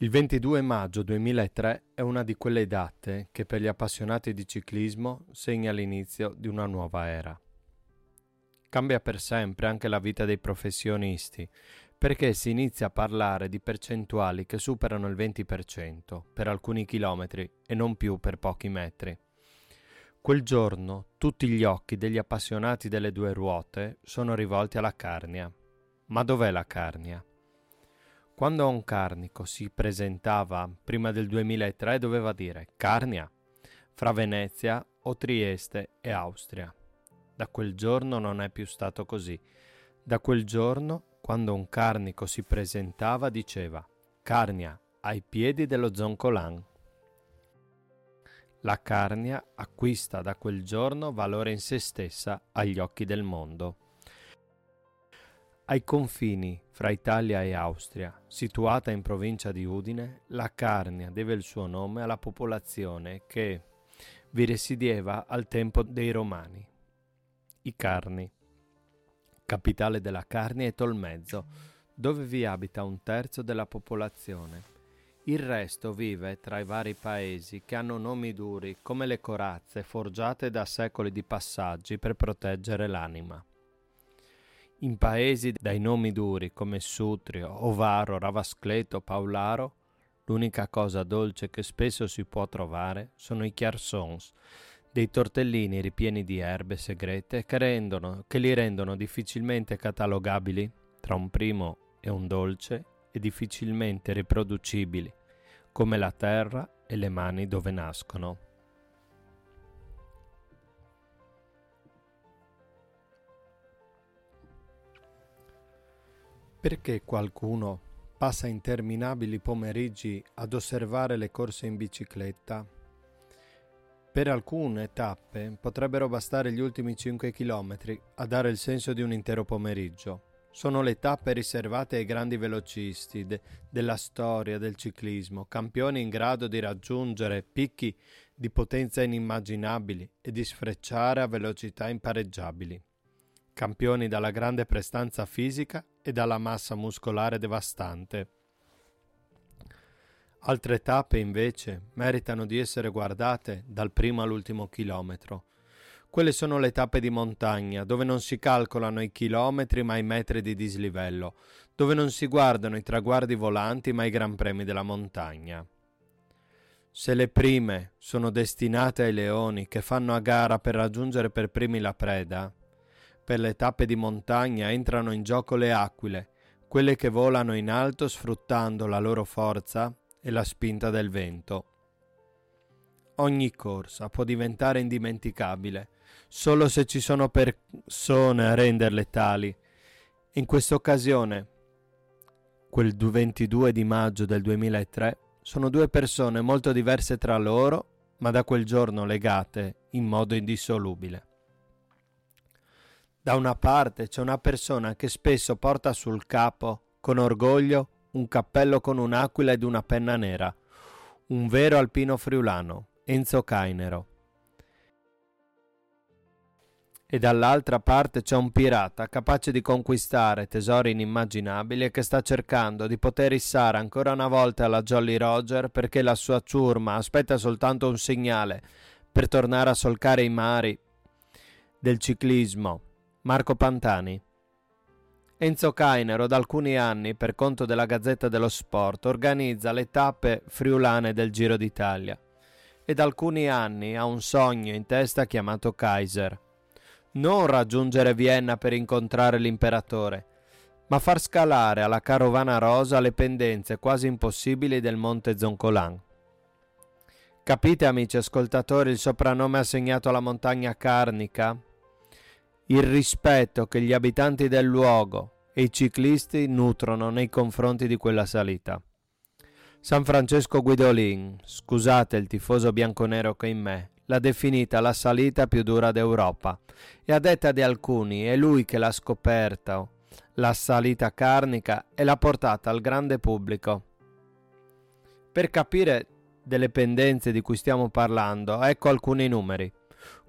Il 22 maggio 2003 è una di quelle date che per gli appassionati di ciclismo segna l'inizio di una nuova era. Cambia per sempre anche la vita dei professionisti, perché si inizia a parlare di percentuali che superano il 20% per alcuni chilometri e non più per pochi metri. Quel giorno tutti gli occhi degli appassionati delle due ruote sono rivolti alla Carnia. Ma dov'è la Carnia? Quando un carnico si presentava prima del 2003 doveva dire Carnia, fra Venezia o Trieste e Austria. Da quel giorno non è più stato così. Da quel giorno, quando un carnico si presentava, diceva Carnia, ai piedi dello Zoncolan. La Carnia acquista da quel giorno valore in se stessa agli occhi del mondo. Ai confini fra Italia e Austria, situata in provincia di Udine, la Carnia deve il suo nome alla popolazione che vi risiedeva al tempo dei Romani. I Carni. Capitale della Carnia è Tolmezzo, dove vi abita un terzo della popolazione. Il resto vive tra i vari paesi che hanno nomi duri come le corazze forgiate da secoli di passaggi per proteggere l'anima. In paesi dai nomi duri come Sutrio, Ovaro, Ravascleto, Paularo, l'unica cosa dolce che spesso si può trovare sono i chiarsons, dei tortellini ripieni di erbe segrete che, rendono, che li rendono difficilmente catalogabili tra un primo e un dolce e difficilmente riproducibili, come la terra e le mani dove nascono. Perché qualcuno passa interminabili pomeriggi ad osservare le corse in bicicletta? Per alcune tappe potrebbero bastare gli ultimi 5 km a dare il senso di un intero pomeriggio. Sono le tappe riservate ai grandi velocisti de- della storia del ciclismo, campioni in grado di raggiungere picchi di potenza inimmaginabili e di sfrecciare a velocità impareggiabili campioni dalla grande prestanza fisica e dalla massa muscolare devastante. Altre tappe invece meritano di essere guardate dal primo all'ultimo chilometro. Quelle sono le tappe di montagna, dove non si calcolano i chilometri ma i metri di dislivello, dove non si guardano i traguardi volanti ma i gran premi della montagna. Se le prime sono destinate ai leoni che fanno a gara per raggiungere per primi la preda, per le tappe di montagna entrano in gioco le aquile, quelle che volano in alto sfruttando la loro forza e la spinta del vento. Ogni corsa può diventare indimenticabile solo se ci sono persone a renderle tali. In questa occasione, quel 22 di maggio del 2003, sono due persone molto diverse tra loro, ma da quel giorno legate in modo indissolubile. Da una parte c'è una persona che spesso porta sul capo, con orgoglio, un cappello con un'aquila ed una penna nera, un vero alpino friulano, Enzo Cainero. E dall'altra parte c'è un pirata capace di conquistare tesori inimmaginabili e che sta cercando di poter issare ancora una volta alla Jolly Roger perché la sua ciurma aspetta soltanto un segnale per tornare a solcare i mari del ciclismo Marco Pantani. Enzo Cainero da alcuni anni, per conto della Gazzetta dello Sport, organizza le tappe friulane del Giro d'Italia e da alcuni anni ha un sogno in testa chiamato Kaiser. Non raggiungere Vienna per incontrare l'imperatore, ma far scalare alla carovana rosa le pendenze quasi impossibili del monte Zoncolan. Capite amici ascoltatori il soprannome assegnato alla montagna carnica? Il rispetto che gli abitanti del luogo e i ciclisti nutrono nei confronti di quella salita. San Francesco Guidolin, scusate il tifoso bianconero che in me, l'ha definita la salita più dura d'Europa e a detta di alcuni è lui che l'ha scoperta, la salita carnica e l'ha portata al grande pubblico. Per capire delle pendenze di cui stiamo parlando, ecco alcuni numeri.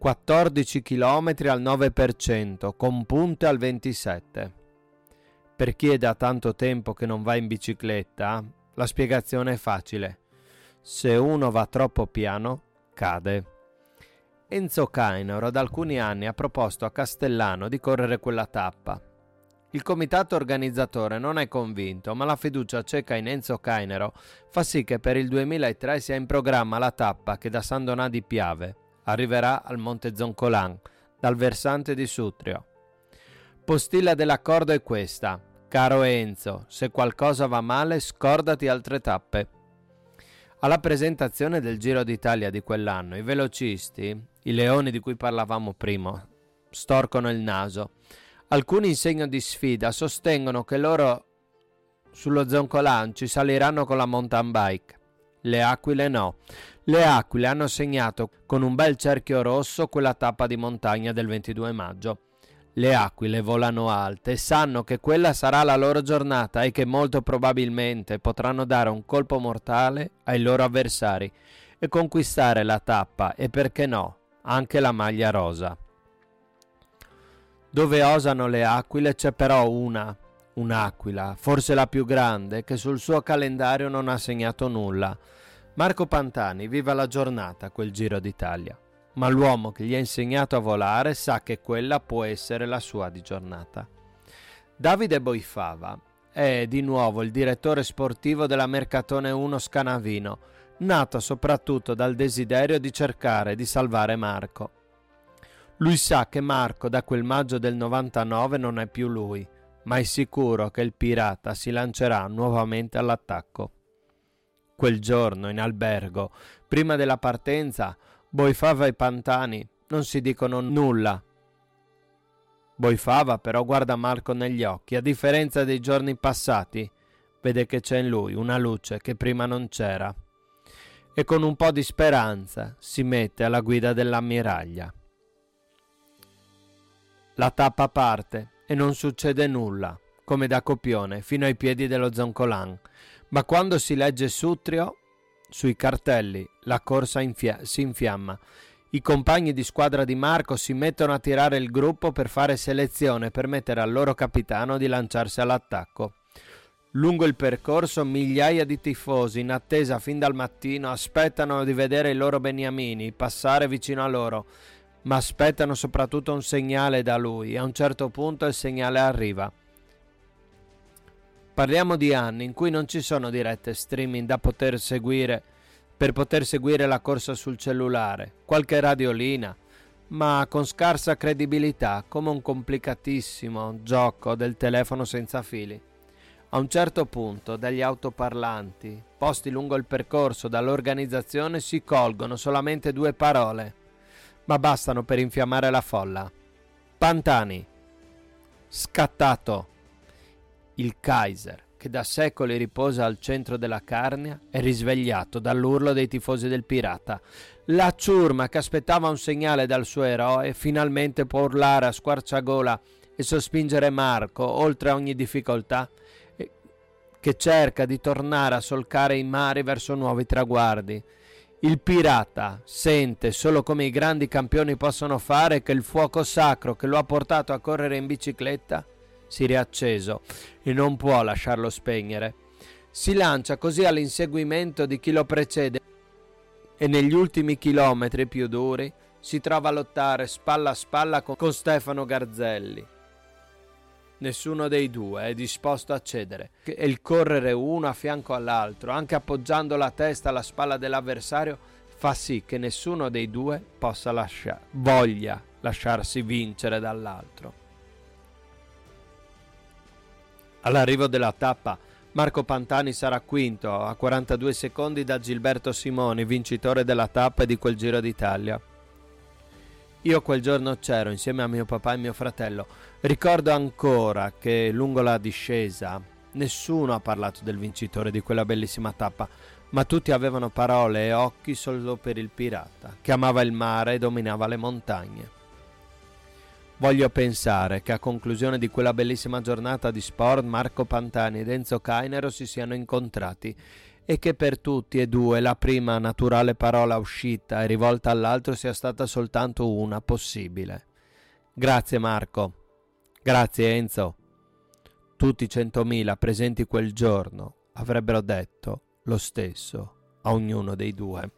14 km al 9%, con punte al 27%. Per chi è da tanto tempo che non va in bicicletta, La spiegazione è facile. Se uno va troppo piano, cade. Enzo Cainoro da alcuni anni ha proposto a Castellano di correre quella tappa. Il comitato organizzatore non è convinto, ma la fiducia cieca in Enzo Cainero fa sì che per il 2003 sia in programma la tappa che da San Donà di Piave arriverà al Monte Zoncolan, dal versante di Sutrio. Postilla dell'accordo è questa. Caro Enzo, se qualcosa va male, scordati altre tappe. Alla presentazione del Giro d'Italia di quell'anno, i velocisti, i leoni di cui parlavamo prima, storcono il naso. Alcuni in segno di sfida sostengono che loro sullo Zoncolan ci saliranno con la mountain bike. Le aquile no. Le aquile hanno segnato con un bel cerchio rosso quella tappa di montagna del 22 maggio. Le aquile volano alte e sanno che quella sarà la loro giornata e che molto probabilmente potranno dare un colpo mortale ai loro avversari e conquistare la tappa e perché no, anche la maglia rosa. Dove osano le aquile c'è però una, un'aquila, forse la più grande, che sul suo calendario non ha segnato nulla. Marco Pantani viva la giornata quel Giro d'Italia, ma l'uomo che gli ha insegnato a volare sa che quella può essere la sua di giornata. Davide Boifava è di nuovo il direttore sportivo della Mercatone 1 Scanavino, nato soprattutto dal desiderio di cercare di salvare Marco. Lui sa che Marco da quel maggio del 99 non è più lui, ma è sicuro che il pirata si lancerà nuovamente all'attacco. Quel giorno in albergo, prima della partenza, Boifava e Pantani non si dicono nulla. Boifava però guarda Marco negli occhi, a differenza dei giorni passati, vede che c'è in lui una luce che prima non c'era e con un po' di speranza si mette alla guida dell'ammiraglia. La tappa parte e non succede nulla, come da copione, fino ai piedi dello Zoncolan. Ma quando si legge Sutrio, sui cartelli, la corsa infia- si infiamma. I compagni di squadra di Marco si mettono a tirare il gruppo per fare selezione e permettere al loro capitano di lanciarsi all'attacco. Lungo il percorso migliaia di tifosi in attesa fin dal mattino aspettano di vedere i loro beniamini passare vicino a loro ma aspettano soprattutto un segnale da lui e a un certo punto il segnale arriva. Parliamo di anni in cui non ci sono dirette streaming da poter seguire per poter seguire la corsa sul cellulare, qualche radiolina, ma con scarsa credibilità, come un complicatissimo gioco del telefono senza fili. A un certo punto dagli autoparlanti, posti lungo il percorso dall'organizzazione, si colgono solamente due parole ma bastano per infiammare la folla. Pantani. Scattato. Il Kaiser, che da secoli riposa al centro della Carnia, è risvegliato dall'urlo dei tifosi del pirata. La ciurma che aspettava un segnale dal suo eroe finalmente può urlare a squarciagola e sospingere Marco oltre ogni difficoltà che cerca di tornare a solcare i mari verso nuovi traguardi. Il pirata sente solo come i grandi campioni possono fare che il fuoco sacro che lo ha portato a correre in bicicletta si riacceso e non può lasciarlo spegnere. Si lancia così all'inseguimento di chi lo precede e negli ultimi chilometri più duri si trova a lottare spalla a spalla con Stefano Garzelli, Nessuno dei due è disposto a cedere e il correre uno a fianco all'altro, anche appoggiando la testa alla spalla dell'avversario, fa sì che nessuno dei due possa lasciare, voglia lasciarsi vincere dall'altro. All'arrivo della tappa, Marco Pantani sarà quinto a 42 secondi da Gilberto Simoni, vincitore della tappa e di quel Giro d'Italia. Io quel giorno c'ero insieme a mio papà e mio fratello. Ricordo ancora che lungo la discesa nessuno ha parlato del vincitore di quella bellissima tappa, ma tutti avevano parole e occhi solo per il pirata, che amava il mare e dominava le montagne. Voglio pensare che a conclusione di quella bellissima giornata di sport Marco Pantani ed Enzo Cainero si siano incontrati e che per tutti e due la prima naturale parola uscita e rivolta all'altro sia stata soltanto una possibile. Grazie Marco. Grazie Enzo. Tutti i centomila presenti quel giorno avrebbero detto lo stesso a ognuno dei due.